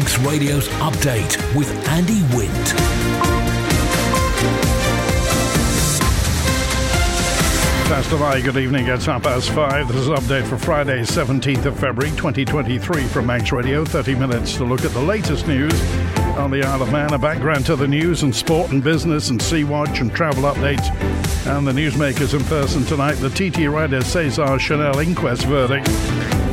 Manx Radio's update with Andy Wint. Pastor good evening. It's half past five. This is an update for Friday, 17th of February, 2023 from Manx Radio. 30 minutes to look at the latest news on the Isle of Man, a background to the news and sport and business and Sea Watch and travel updates. And the newsmakers in person tonight, the TT rider Cesar Chanal inquest verdict.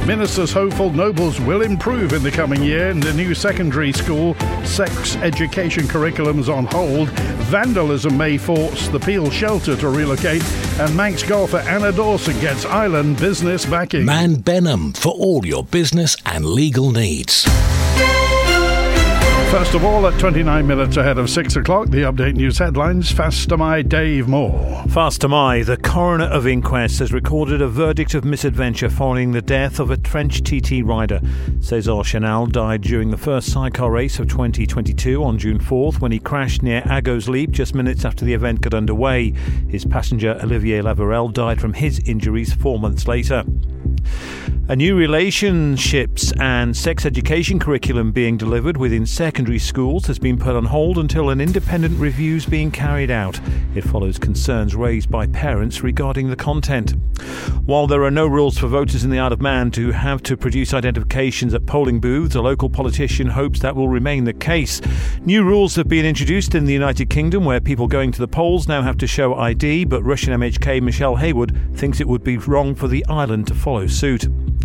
Ministers hopeful nobles will improve in the coming year in the new secondary school. Sex education curriculums on hold. Vandalism may force the Peel shelter to relocate. And Manx golfer Anna Dawson gets island business backing. Mann Benham for all your business and legal needs. First of all, at 29 minutes ahead of 6 o'clock, the update news headlines. Fastamai Dave Moore. Fastamai, the coroner of inquest, has recorded a verdict of misadventure following the death of a French TT rider. Cesar Chanal died during the first sidecar race of 2022 on June 4th when he crashed near Ago's Leap just minutes after the event got underway. His passenger, Olivier Lavorel, died from his injuries four months later. A new relationships and sex education curriculum being delivered within secondary schools has been put on hold until an independent review is being carried out. It follows concerns raised by parents regarding the content. While there are no rules for voters in the Isle of Man to have to produce identifications at polling booths, a local politician hopes that will remain the case. New rules have been introduced in the United Kingdom where people going to the polls now have to show ID, but Rushen MHK Michelle Haywood thinks it would be wrong for the island to follow suit.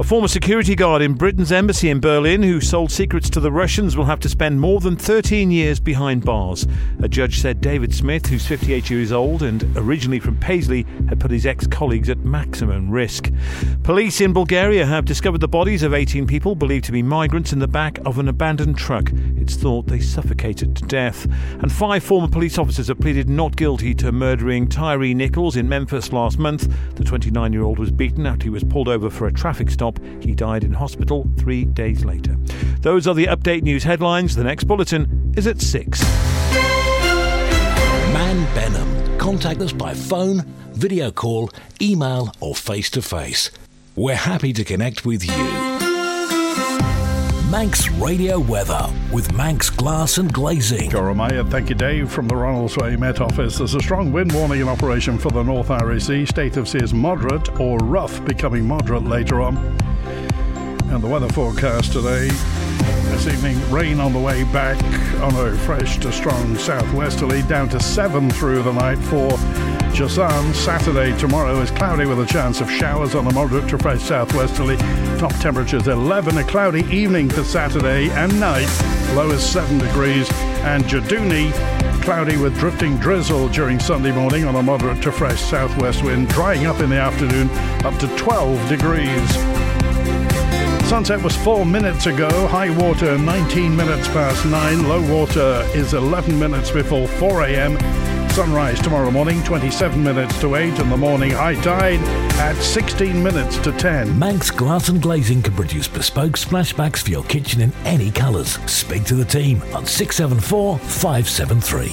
A former security guard in Britain's embassy in Berlin who sold secrets to the Russians will have to spend more than 13 years behind bars. A judge said David Smith, who's 58 years old and originally from Paisley, had put his ex colleagues at maximum risk. Police in Bulgaria have discovered the bodies of 18 people believed to be migrants in the back of an abandoned truck. It's thought they suffocated to death. And five former police officers have pleaded not guilty to murdering Tyree Nichols in Memphis last month. The 29 year old was beaten after he was pulled over for a traffic stop stop. He died in hospital three days later. Those are the update news headlines. The next bulletin is at 6. Mann Benham. Contact us by phone, video call, email, or face to face. We're happy to connect with you. Manx Radio Weather with Manx Glass and Glazing. Goromaya, thank you, Dave, from the Ronaldsway Met Office. There's a strong wind warning in operation for the North Sea. State of sea is moderate or rough, becoming moderate later on. And the weather forecast today this evening, rain on the way back oh, on a fresh to strong southwesterly, down to 7 through the night for Josan. Saturday tomorrow is cloudy with a chance of showers on a moderate to fresh southwesterly. Top temperatures 11. A cloudy evening for Saturday and night. Low is 7 degrees. And Jaduni, cloudy with drifting drizzle during Sunday morning on a moderate to fresh southwest wind. Drying up in the afternoon up to 12 degrees. Sunset was four minutes ago. High water 19 minutes past nine. Low water is 11 minutes before 4 a.m. Sunrise tomorrow morning, 27 minutes to 8 in the morning. High tide at 16 minutes to 10. Manx Glass and Glazing can produce bespoke splashbacks for your kitchen in any colours. Speak to the team on 674 573.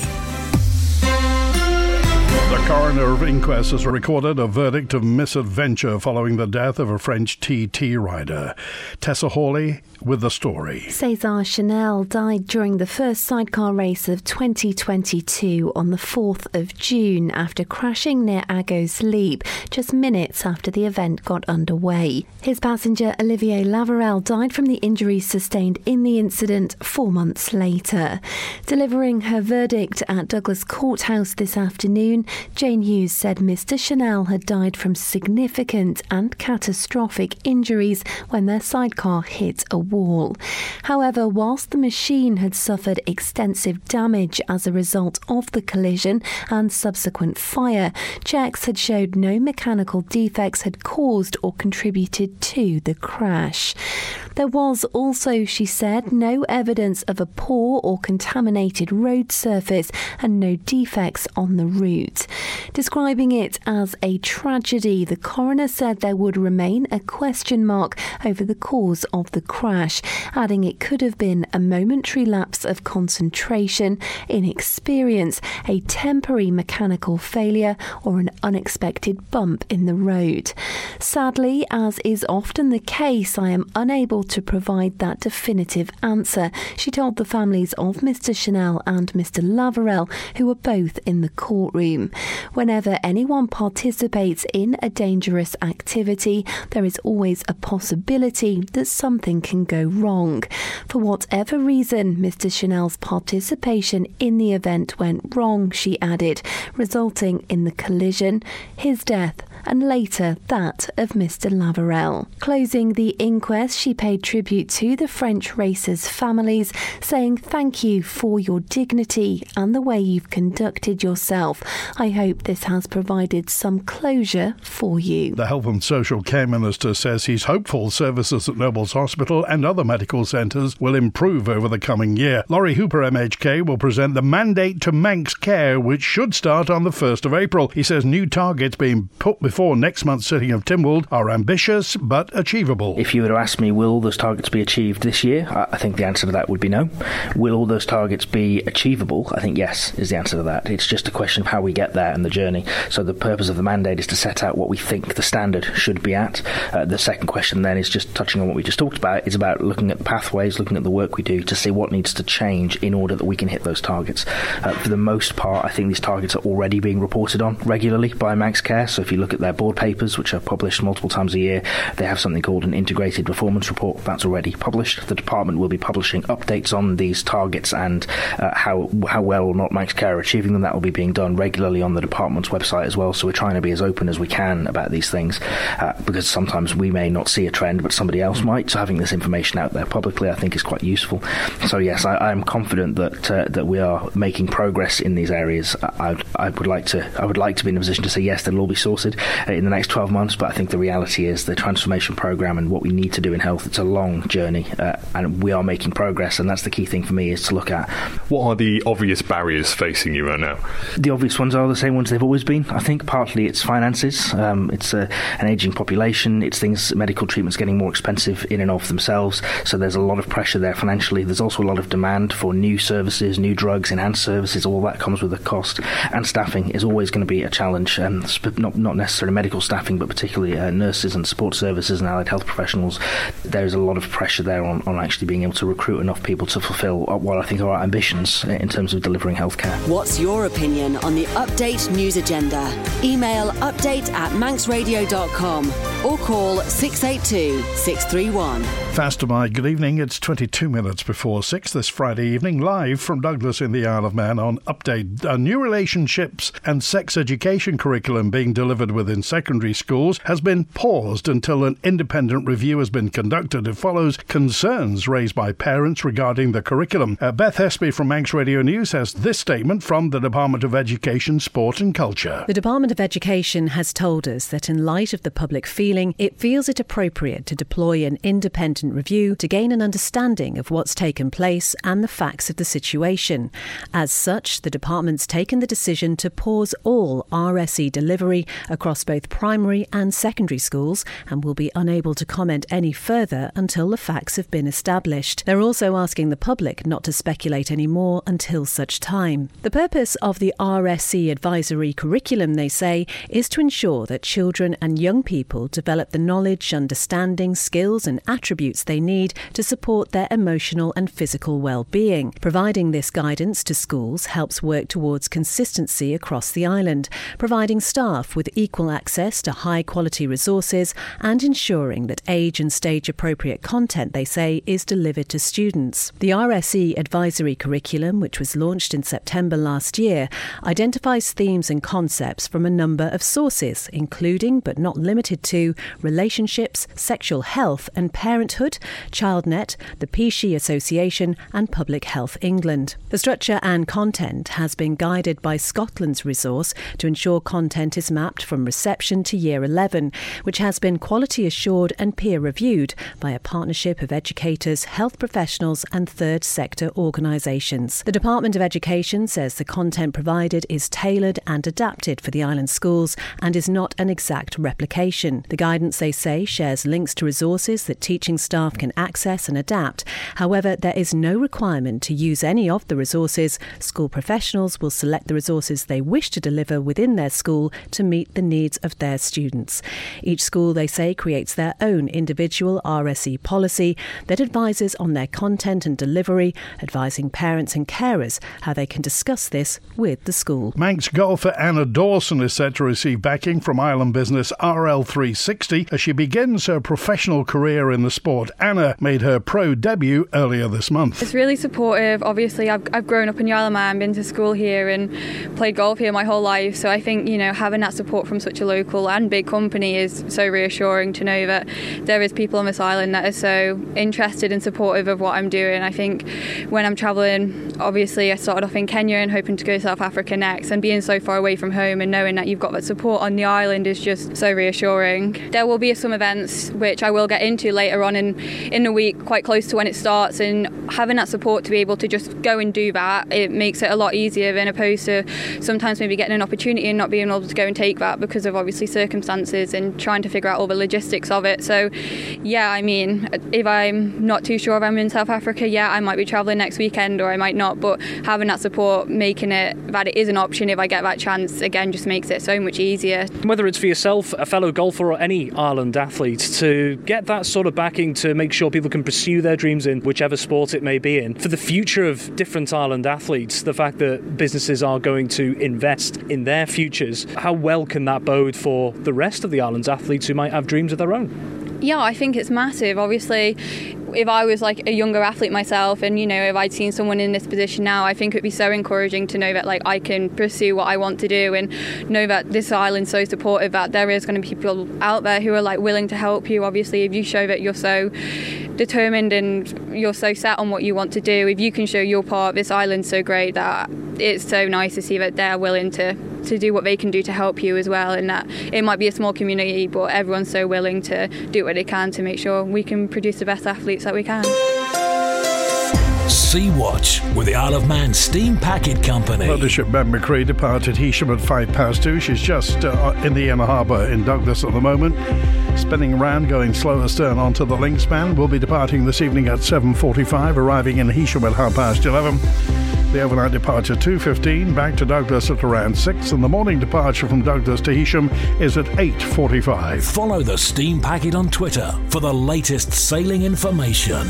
The coroner of inquest has recorded a verdict of misadventure following the death of a French TT rider. Tessa Hawley with the story. Cesar Chanal died during the first sidecar race of 2022 on the 4th of June after crashing near Ago's Leap just minutes after the event got underway. His passenger Olivier Lavorel died from the injuries sustained in the incident four months later. Delivering her verdict at Douglas Courthouse this afternoon, Jane Hughes said Mr. Chanal had died from significant and catastrophic injuries when their sidecar hit a wall. However, whilst the machine had suffered extensive damage as a result of the collision and subsequent fire, checks had showed no mechanical defects had caused or contributed to the crash. There was also, she said, no evidence of a poor or contaminated road surface and no defects on the route. Describing it as a tragedy, the coroner said there would remain a question mark over the cause of the crash, adding it could have been a momentary lapse of concentration, inexperience, a temporary mechanical failure, or an unexpected bump in the road. Sadly, as is often the case, I am unable to provide that definitive answer. She told the families of Mr. Chanal and Mr. Lavorel, who were both in the courtroom. Whenever anyone participates in a dangerous activity, there is always a possibility that something can go wrong. For whatever reason, Mr. Chanal's participation in the event went wrong, she added, resulting in the collision, his death, and later that of Mr. Lavorel. Closing the inquest, she paid tribute to the French racers' families, saying thank you for your dignity and the way you've conducted yourself. I hope this has provided some closure for you. The Health and Social Care Minister says he's hopeful services at Nobles Hospital and other medical centres will improve over the coming year. Lawrie Hooper, MHK, will present the mandate to Manx Care, which should start on the 1st of April. He says new targets being put before next month's sitting of Tynwald are ambitious but achievable. If you were to ask me, will those targets be achieved this year? I think the answer to that would be no. Will all those targets be achievable? I think yes, is the answer to that. It's just a question of how we get there and the journey. So the purpose of the mandate is to set out what we think the standard should be at. Uh, the second question then is just touching on what we just talked about. It's about looking at the pathways, looking at the work we do to see what needs to change in order that we can hit those targets. Uh, for the most part, I think these targets are already being reported on regularly by Manx Care. So if you look at their board papers, which are published multiple times a year. They have something called an integrated performance report that's already published. The department will be publishing updates on these targets and uh, how how well or not Manx Care are achieving them. That will be being done regularly on the department's website as well. So we're trying to be as open as we can about these things uh, because sometimes we may not see a trend, but somebody else might. So having this information out there publicly, I think, is quite useful. So yes, I, am confident that uh, that we are making progress in these areas. I, I, would like to I would like to be in a position to say yes, they'll all be sorted uh, in the next 12 months, but I think the reality is the transformation program and what we need to do in health, it's a long journey, uh, and we are making progress, and that's the key thing for me is to look at. What are the obvious barriers facing you right now? The obvious ones are the same ones they've always been. I think partly it's finances, um, it's a, an aging population, it's things, medical treatments getting more expensive in and of themselves, so there's a lot of pressure there financially. There's also a lot of demand for new services, new drugs, enhanced services, all that comes with a cost, and staffing is always going to be a challenge, um, not, not necessarily medical staffing, but particularly uh, nurses and support services and allied health professionals, there's a lot of pressure there on, on actually being able to recruit enough people to fulfil what I think are our ambitions in terms of delivering healthcare. What's your opinion on the Update News Agenda? Email update at manxradio.com or call 682 631. Faster, my good evening. It's 22 minutes before 6 this Friday evening, live from Douglas in the Isle of Man on Update. A new relationships and sex education curriculum being delivered within secondary schools has been paused until an independent review has been conducted. It follows concerns raised by parents regarding the curriculum. Uh, Beth Espy from Manx Radio News has this statement from the Department of Education, Sport and Culture. The Department of Education has told us that in light of the public feeling, it feels it appropriate to deploy an independent review to gain an understanding of what's taken place and the facts of the situation. As such, the department's taken the decision to pause all RSE delivery across both primary and secondary schools and will be unable to comment any further until the facts have been established. They're also asking the public not to speculate any more until such time. The purpose of the RSE advisory curriculum, they say, is to ensure that children and young people develop the knowledge, understanding, skills, and attributes they need to support their emotional and physical well-being. Providing this guidance to schools helps work towards consistency across the island, providing staff with equal access to high quality resources and ensuring that age and stage appropriate content, they say, is delivered to students. The RSE advisory curriculum, which was launched in September last year, identifies themes and concepts from a number of sources, including but not limited to relationships, sexual health and parenthood, ChildNet, the PSHE Association, and Public Health England. The structure and content has been guided by Scotland's resource to ensure content is mapped from reception to year 11, which has been quality assured and peer reviewed by a partnership of educators, health professionals, and third sector organisations. The Department of Education says the content provided is tailored and adapted for the island schools and is not an exact replication. The guidance, they say, shares links to resources that teaching staff can access and adapt. However, there is no requirement to use any of the resources. School professionals will select the resources they wish to deliver within their school to meet the needs of their students. Each school, they say, creates their own individual RSE policy that advises on their content and delivery, advising parents and carers how they can discuss this with the school. Manx golfer Anna Dawson is set to receive backing from Island business RL360 as she begins her professional career in the sport. Anna made her pro debut earlier this month. It's really supportive. Obviously, I've, I've grown up in the Isle of Man, been to school here, and played golf here my whole life. So I think, you know, having that support from such a local and big company is so reassuring to know that there is people on this island that are so interested and supportive of what I'm doing. I think when I'm travelling, obviously, I started off in Kenya and hoping to go to South Africa next, and being so far away from home and knowing that you've got that support on the island is just so reassuring. There will be some events which I will get into later on in, in the week, quite close to when it starts, and having that support to be able to just go and do that, it makes it a lot easier than opposed to sometimes maybe getting an opportunity and not being able to go and take that because of obviously circumstances and trying to figure out all the logistics of it. So, yeah, I mean, if I'm not too sure if I'm in South Africa, yet, I might be travelling next weekend or I might not, but having that support, making it that it is an option if I get that chance, again, just makes it so much easier. Whether it's for yourself, a fellow golfer, or any Ireland athlete, to get that sort of backing to make sure people can pursue their dreams in whichever sport it may be in. For the future of different Ireland athletes, the fact that businesses are going to invest in their futures, how well can that bode for the rest of the island's athletes who might have dreams of their own? Yeah, I think it's massive. Obviously, if I was like a younger athlete myself and you know if I'd seen someone in this position now I think it would be so encouraging to know that like I can pursue what I want to do and know that this island's so supportive that there is going to be people out there who are like willing to help you obviously if you show that you're so determined and you're so set on what you want to do if you can show your part this island's so great that it's so nice to see that they're willing to to do what they can do to help you as well and that it might be a small community but everyone's so willing to do what they can to make sure we can produce the best athletes that we can. Sea Watch with the Isle of Man Steam Packet Company. Mothership Ben-my-Chree departed Heysham at five past two. She's just uh, in the inner harbour in Douglas at the moment. Spinning around, going slow astern onto the link span. Will be departing this evening at 7.45, arriving in Heysham at half past 11. The overnight departure 2.15, back to Douglas at around 6, and the morning departure from Douglas to Heysham is at 8.45. Follow the Steam Packet on Twitter for the latest sailing information.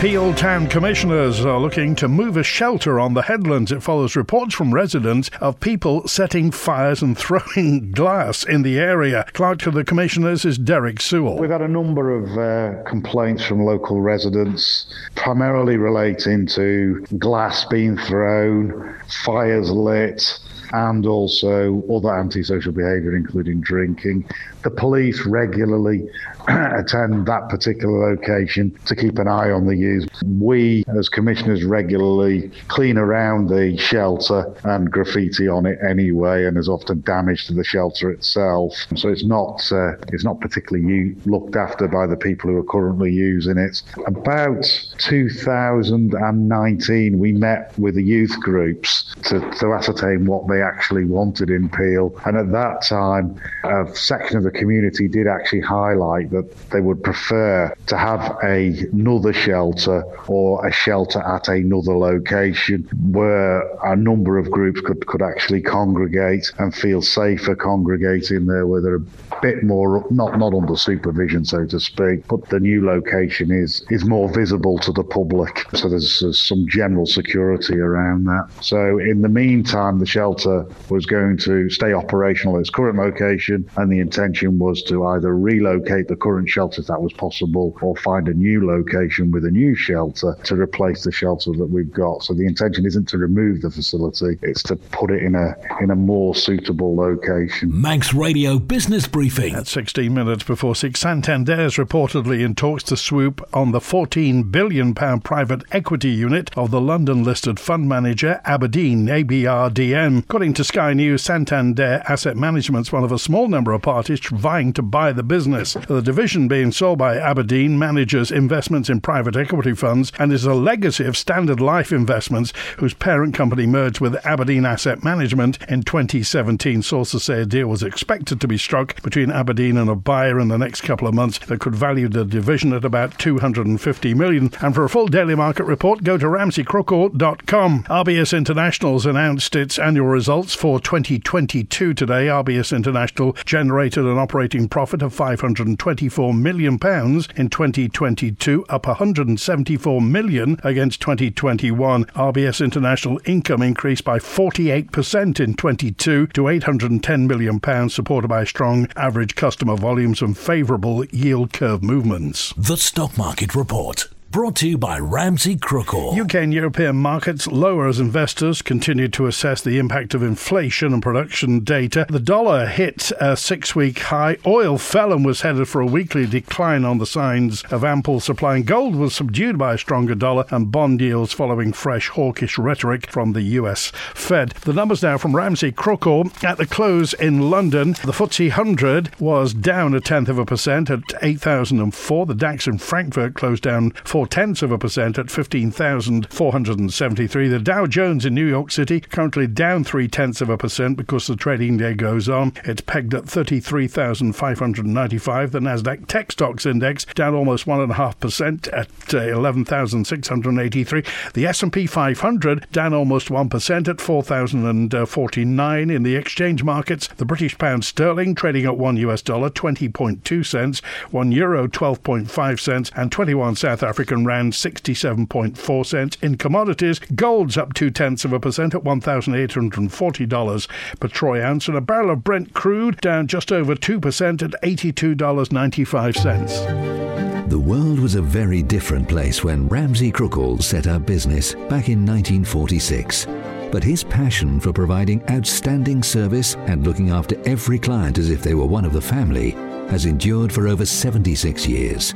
Peel Town Commissioners are looking to move a shelter on the headlands. It follows reports from residents of people setting fires and throwing glass in the area. Clerk to the Commissioners is Derek Sewell. We've had a number of uh, complaints from local residents, primarily relating to glass being thrown, fires lit, and also other antisocial behaviour, including drinking. The police regularly attend that particular location to keep an eye on the use. We, as commissioners, regularly clean around the shelter and graffiti on it anyway, and there's often damage to the shelter itself. So it's not uh, it's not particularly looked after by the people who are currently using it. About 2019, we met with the youth groups to, to ascertain what they actually wanted in Peel, and at that time, a section of the community did actually highlight that they would prefer to have a, another shelter or a shelter at another location where a number of groups could, could actually congregate and feel safer congregating there where they're a bit more not not under supervision so to speak but the new location is is more visible to the public. So there's, there's some general security around that. So in the meantime the shelter was going to stay operational at its current location and the intention was to either relocate the current shelter if that was possible or find a new location with a new shelter to replace the shelter that we've got. So the intention isn't to remove the facility it's to put it in a in a more suitable location. Manx Radio Business Briefing. At 16 minutes before 6, Santander is reportedly in talks to swoop on the £14 billion private equity unit of the London listed fund manager Aberdeen abrdn. According According to Sky News, Santander Asset Management Management's one of a small number of parties vying to buy the business. The division being sold by Aberdeen manages investments in private equity funds and is a legacy of Standard Life Investments, whose parent company merged with Aberdeen Asset Management in 2017. Sources say a deal was expected to be struck between Aberdeen and a buyer in the next couple of months that could value the division at about 250 million. And for a full daily market report, go to ramseycrookall.com. RBS International's announced its annual results for 2022 today. RBS International generated an operating profit of 524 million pounds in 2022, up 174 million against 2021. RBS International income increased by 48% in 22 to 810 million pounds, supported by strong average customer volumes and favourable yield curve movements. The Stock Market Report. Brought to you by Ramsey Crookall. UK and European markets lower as investors continue to assess the impact of inflation and production data. The dollar hit a six week high. Oil fell and was headed for a weekly decline on the signs of ample supply. And gold was subdued by a stronger dollar and bond yields following fresh hawkish rhetoric from the US Fed. The numbers now from Ramsey Crookall. At the close in London, the FTSE 100 was down a tenth of a percent at 8,004. The DAX in Frankfurt closed down four tenths of a percent at 15,473. The Dow Jones in New York City currently down three tenths of a percent because the trading day goes on. It's pegged at 33,595. The Nasdaq Tech Stocks Index down almost one and a half percent at uh, 11,683. The S&P 500 down almost one percent at 4,049. In the exchange markets, the British pound sterling trading at one US dollar 20.2 cents, one euro 12.5 cents, and 21 South African rand 67.4 cents. In commodities, gold's up two tenths of a percent at $1,840 per troy ounce, and a barrel of Brent crude down just over 2% at $82.95. The world was a very different place when Ramsey Crookall set up business back in 1946. But his passion for providing outstanding service and looking after every client as if they were one of the family has endured for over 76 years.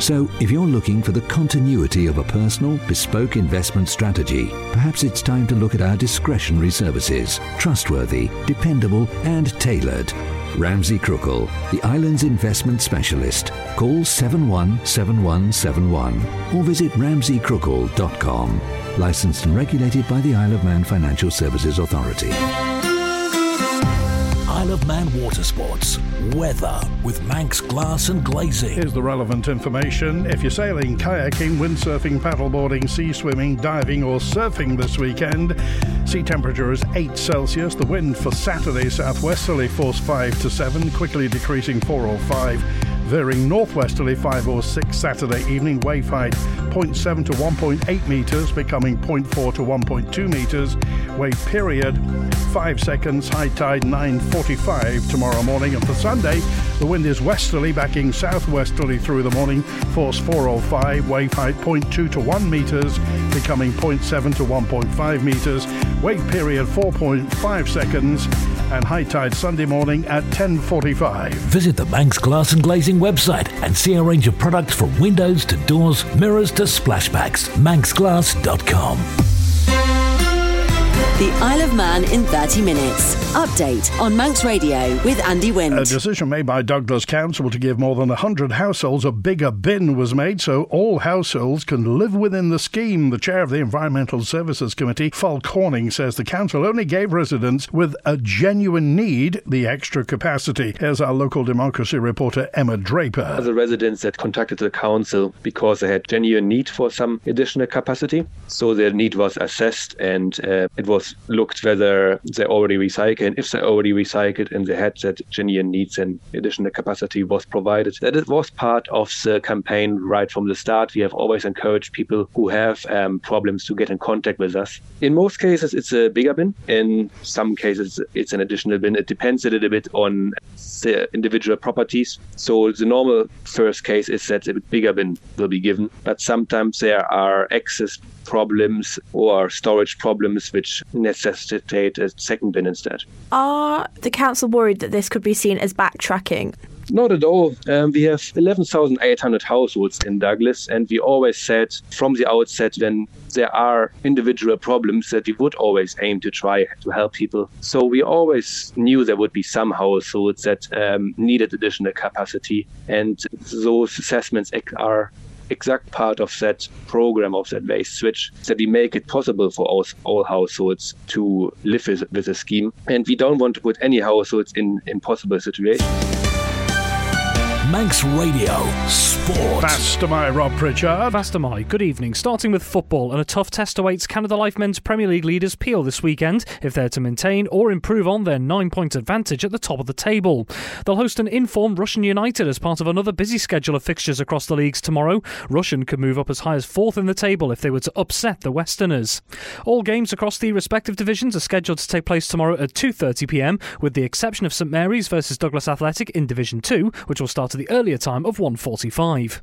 So, if you're looking for the continuity of a personal, bespoke investment strategy, perhaps it's time to look at our discretionary services. Trustworthy, dependable, and tailored. Ramsey Crookall, the island's investment specialist. Call 717171 or visit ramseycrookall.com. Licensed and regulated by the Isle of Man Financial Services Authority. Isle of Man Water Sports. Weather with Manx Glass and Glazing. Here's the relevant information. If you're sailing, kayaking, windsurfing, paddleboarding, sea swimming, diving, or surfing this weekend, sea temperature is 8 Celsius. The wind for Saturday southwesterly force 5 to 7, quickly decreasing 4 or 5 veering northwesterly 5 or 6 Saturday evening, wave height 0.7 to 1.8 metres, becoming 0.4 to 1.2 metres, wave period 5 seconds, high tide 9.45 tomorrow morning. And for Sunday, the wind is westerly, backing southwesterly through the morning, force 405, wave height 0.2 to 1 metres, becoming 0.7 to 1.5 metres, wave period 4.5 seconds, and high tide Sunday morning at 10.45. Visit the Manx Glass and Glazing website and see a range of products from windows to doors, mirrors to splashbacks. manxglass.com. The Isle of Man in 30 minutes. Update on Manx Radio with Andy Wint. A decision made by Douglas Council to give more than 100 households a bigger bin was made so all households can live within the scheme. The chair of the Environmental Services Committee, Falk Horning, says the council only gave residents with a genuine need the extra capacity. Here's our local democracy reporter, Emma Draper. The residents that contacted the council because they had genuine need for some additional capacity. So their need was assessed and uh, it was looked whether they already recycle and if they already recycled and they had that genuine needs and additional capacity was provided. That it was part of the campaign right from the start. We have always encouraged people who have um, problems to get in contact with us. In most cases, it's a bigger bin. In some cases, it's an additional bin. It depends a little bit on the individual properties. So the normal first case is that a bigger bin will be given, but sometimes there are access problems or storage problems which necessitate a second bin instead. Are the council worried that this could be seen as backtracking? Not at all. Um, we have 11,800 households in Douglas, and we always said from the outset when there are individual problems that we would always aim to try to help people. So we always knew there would be some households that um, needed additional capacity, and those assessments are exact part of that program of that waste switch that we make it possible for all, all households to live with, with scheme. And we don't want to put any households in impossible situations Manx Radio Sport. Faster my Rob Pritchard. Faster my. Good evening. Starting with football, and a tough test awaits Canada Life Men's Premier League leaders Peel this weekend if they're to maintain or improve on their nine-point advantage at the top of the table. They'll host an informed Rushen United as part of another busy schedule of fixtures across the leagues tomorrow. Rushen could move up as high as fourth in the table if they were to upset the Westerners. All games across the respective divisions are scheduled to take place tomorrow at 2:30 p.m. with the exception of St Mary's versus Douglas Athletic in Division 2, which will start at the earlier time of 1.45.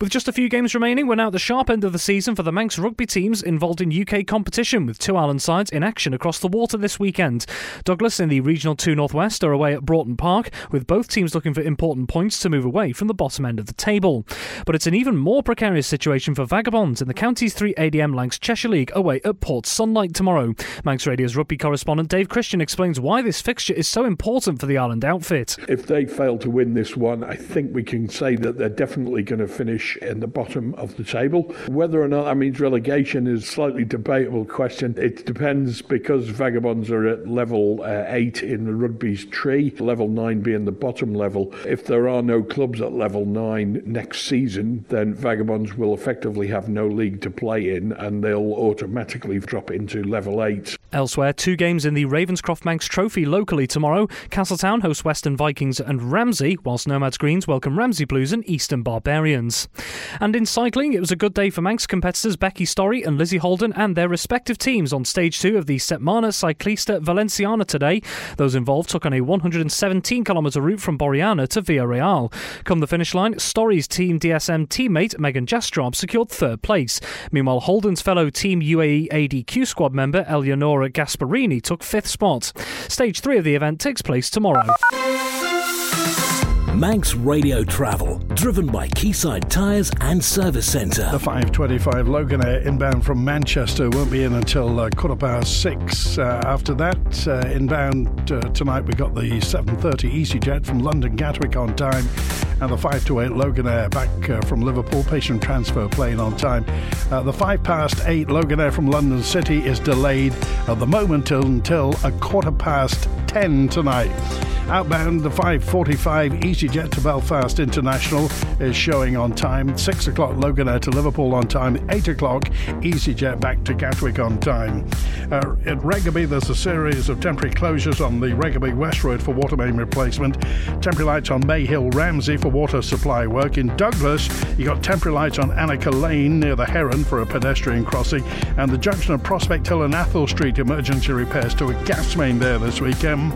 With just a few games remaining, we're now at the sharp end of the season for the Manx rugby teams involved in UK competition, with two Island sides in action across the water this weekend. Douglas in the Regional 2 Northwest are away at Broughton Park, with both teams looking for important points to move away from the bottom end of the table. But it's an even more precarious situation for Vagabonds in the Counties 3 ADM Lancs Cheshire League away at Port Sunlight tomorrow. Manx Radio's rugby correspondent Dave Christian explains why this fixture is so important for the Island outfit. If they fail to win this one, I think we can say that they're definitely going to finish in the bottom of the table. Whether or not that means relegation is a slightly debatable question. It depends because Vagabonds are at level uh, 8 in the rugby's tree, level 9 being the bottom level. If there are no clubs at level 9 next season, then Vagabonds will effectively have no league to play in and they'll automatically drop into level 8. Elsewhere, two games in the Ravenscroft Manx Trophy locally tomorrow. Castletown hosts Western Vikings and Ramsey, whilst Nomads Welcome Ramsey Blues and Eastern Barbarians. And in cycling, it was a good day for Manx competitors Becky Storey and Lizzie Holden and their respective teams on stage two of the Setmana Cyclista Valenciana today. Those involved took on a 117 kilometre route from Borriana to Villarreal. Come the finish line, Storey's Team DSM teammate Megan Jastrab secured third place. Meanwhile, Holden's fellow Team UAE ADQ squad member Eleonora Gasparini took fifth spot. Stage three of the event takes place tomorrow. Manx Radio Travel, driven by Quayside Tyres and Service Centre. The 525 Loganair inbound from Manchester won't be in until uh, quarter past six. Uh, after that, uh, inbound uh, tonight we got the 7.30 EasyJet from London Gatwick on time and the 528 Loganair back uh, from Liverpool patient transfer plane on time. Uh, the 5 past 8 Loganair from London City is delayed at the moment until a quarter past 10 tonight. Outbound, the 5.45 EasyJet to Belfast International is showing on time. 6 o'clock Loganair to Liverpool on time. 8 o'clock EasyJet back to Gatwick on time. Uh, at Regaby, there's a series of temporary closures on the Regaby West Road for water main replacement. Temporary lights on Mayhill Ramsey for water supply work. In Douglas, you got temporary lights on Annika Lane near the Heron for a pedestrian crossing. And the junction of Prospect Hill and Athol Street emergency repairs to a gas main there this weekend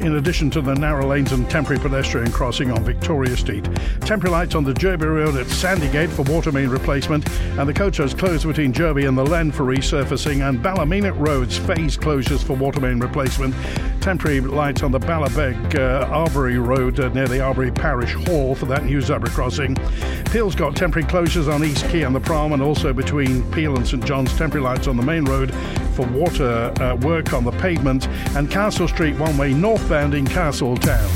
in addition to the narrow lanes and temporary pedestrian crossing on Victoria Street. Temporary lights on the Derby Road at Sandygate for water main replacement, and the coach has closed between Derby and the Len for resurfacing, and Ballymena Roads phase closures for water main replacement. Temporary lights on the Ballabeg uh, Arbory Road uh, near the Arbory Parish Hall for that new zebra crossing. Peel's got temporary closures on East Quay and the Prom, and also between Peel and St John's. Temporary lights on the main road for water uh, work on the pavement, and Castle Street one way northbound in Castle Town.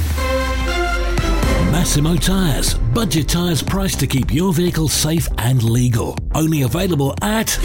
Massimo Tyres. Budget tyres priced to keep your vehicle safe and legal. Only available at.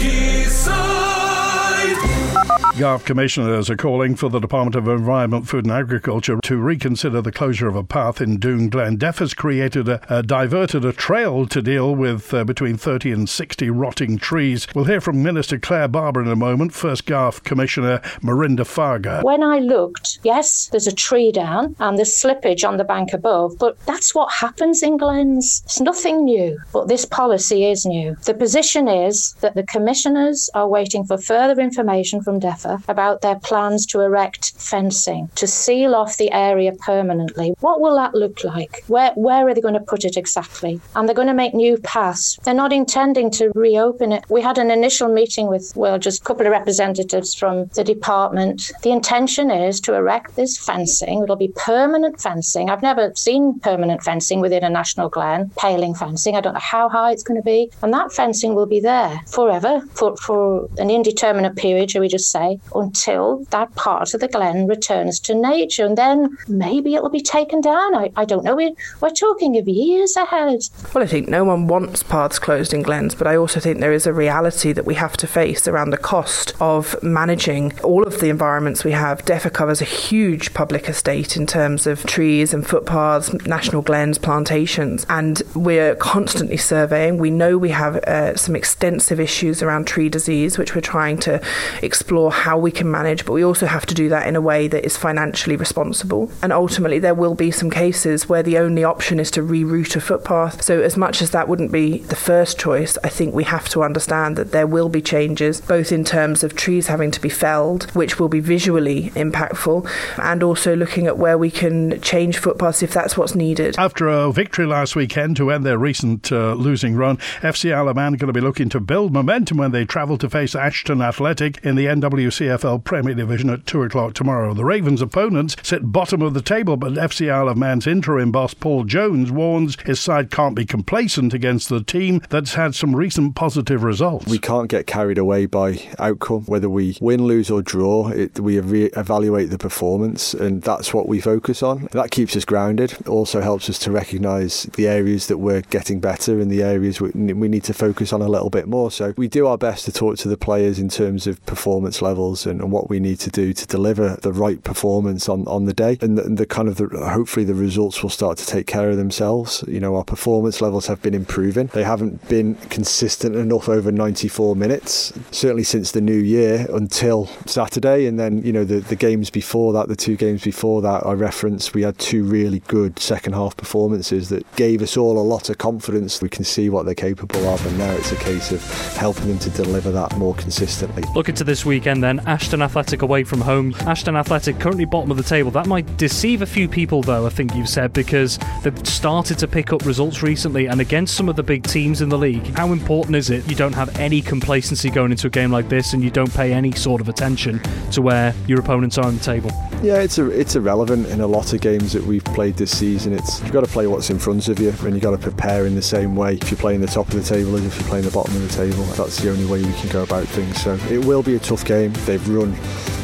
Garff commissioners are calling for the Department of Environment, Food and Agriculture to reconsider the closure of a path in Dhoon Glen. DEFA has created a, a diverted a trail to deal with uh, between 30 and 60 rotting trees. We'll hear from Minister Clare Barber in a moment. First, Garff Commissioner Marinda Farga. When I looked, yes, there's a tree down and there's slippage on the bank above, but that's what happens in glens. It's nothing new, but this policy is new. The position is that the commissioners are waiting for further information from DEFA about their plans to erect fencing to seal off the area permanently. What will that look like? Where where are they going to put it exactly? And they're going to make new paths. They're not intending to reopen it. We had an initial meeting with well, just a couple of representatives from the department. The intention is to erect this fencing. It'll be permanent fencing. I've never seen permanent fencing within a national glen, paling fencing. I don't know how high it's going to be. And that fencing will be there forever for, for an indeterminate period, shall we just say, until that part of the glen returns to nature. And then maybe it will be taken down. I, I don't know. We're, we're talking of years ahead. Well, I think no one wants paths closed in glens, but I also think there is a reality that we have to face around the cost of managing all of the environments we have. DEFA covers a huge public estate in terms of trees and footpaths, national glens, plantations, and we're constantly surveying. We know we have uh, some extensive issues around tree disease, which we're trying to explore how we can manage, but we also have to do that in a way that is financially responsible. And ultimately, there will be some cases where the only option is to reroute a footpath. So, as much as that wouldn't be the first choice, I think we have to understand that there will be changes, both in terms of trees having to be felled, which will be visually impactful, and also looking at where we can change footpaths if that's what's needed. After a victory last weekend to end their recent uh, losing run, FC Isle of Man going to be looking to build momentum when they travel to face Ashton Athletic in the NWCFL Premier Division at 2 o'clock tomorrow. The Ravens' opponents sit bottom of the table, but FC Isle of Man's interim boss Paul Jones warns his side can't be complacent against the team that's had some recent positive results. We can't get carried away by outcome, whether we win, lose, or draw. It, we re- evaluate the performance, and that's what we focus on. That keeps us grounded. Also helps us to recognise the areas that we're getting better and the areas we, we need to focus on a little bit more. So we do our best to talk to the players in terms of performance levels and, and what we need to do to deliver the right performance on, on the day. And the, the kind of the, hopefully the results will start to take care of themselves. You know, our performance levels have been improving. They haven't been consistent enough over 94 minutes, certainly since the new year until Saturday. And then, you know, the, the games before that, the two games before that, I referenced, we had two really good second half performances that gave us all a lot of confidence. We can see what they're capable of, and now it's a case of helping them to deliver that more consistently. Looking to this weekend, then, Ashton Athletic away from home. Ashton Athletic currently bottom of the table. That might deceive a few people, though, I think you've said, because they've started to pick up results recently and against some of the big teams in the league. How important is it you don't have any complacency going into a game like this and you don't pay any sort of attention to where your opponents are on the table? Yeah, it's a, it's irrelevant in a lot of games that we've played this season. It's you've got to play what's in front of you, and you've got to prepare in the same way if you're playing the top of the table as if you're playing the bottom of the table. That's the only way we can go about things. So it will be a tough game. They've run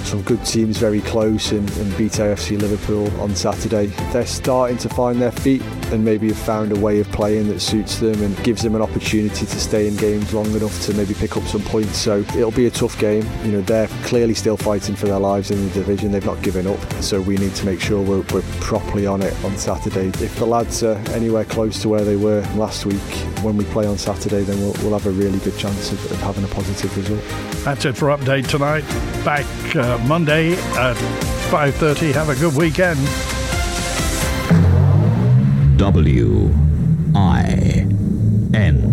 some good teams very close and, and beat AFC Liverpool on Saturday. They're starting to find their feet and maybe have found a way of playing that suits them and gives them an opportunity to stay in games long enough to maybe pick up some points. So it'll be a tough game. You know, they're clearly still fighting for their lives in the division. They've not given up. So we need to make sure we're, we're properly on it on Saturday. If the lads are anywhere close to where they were last week, when we play on Saturday, then we'll, we'll have a really good chance of, of, having a positive result. That's it for update tonight. Back uh, Monday at 5:30. Have a good weekend. W I N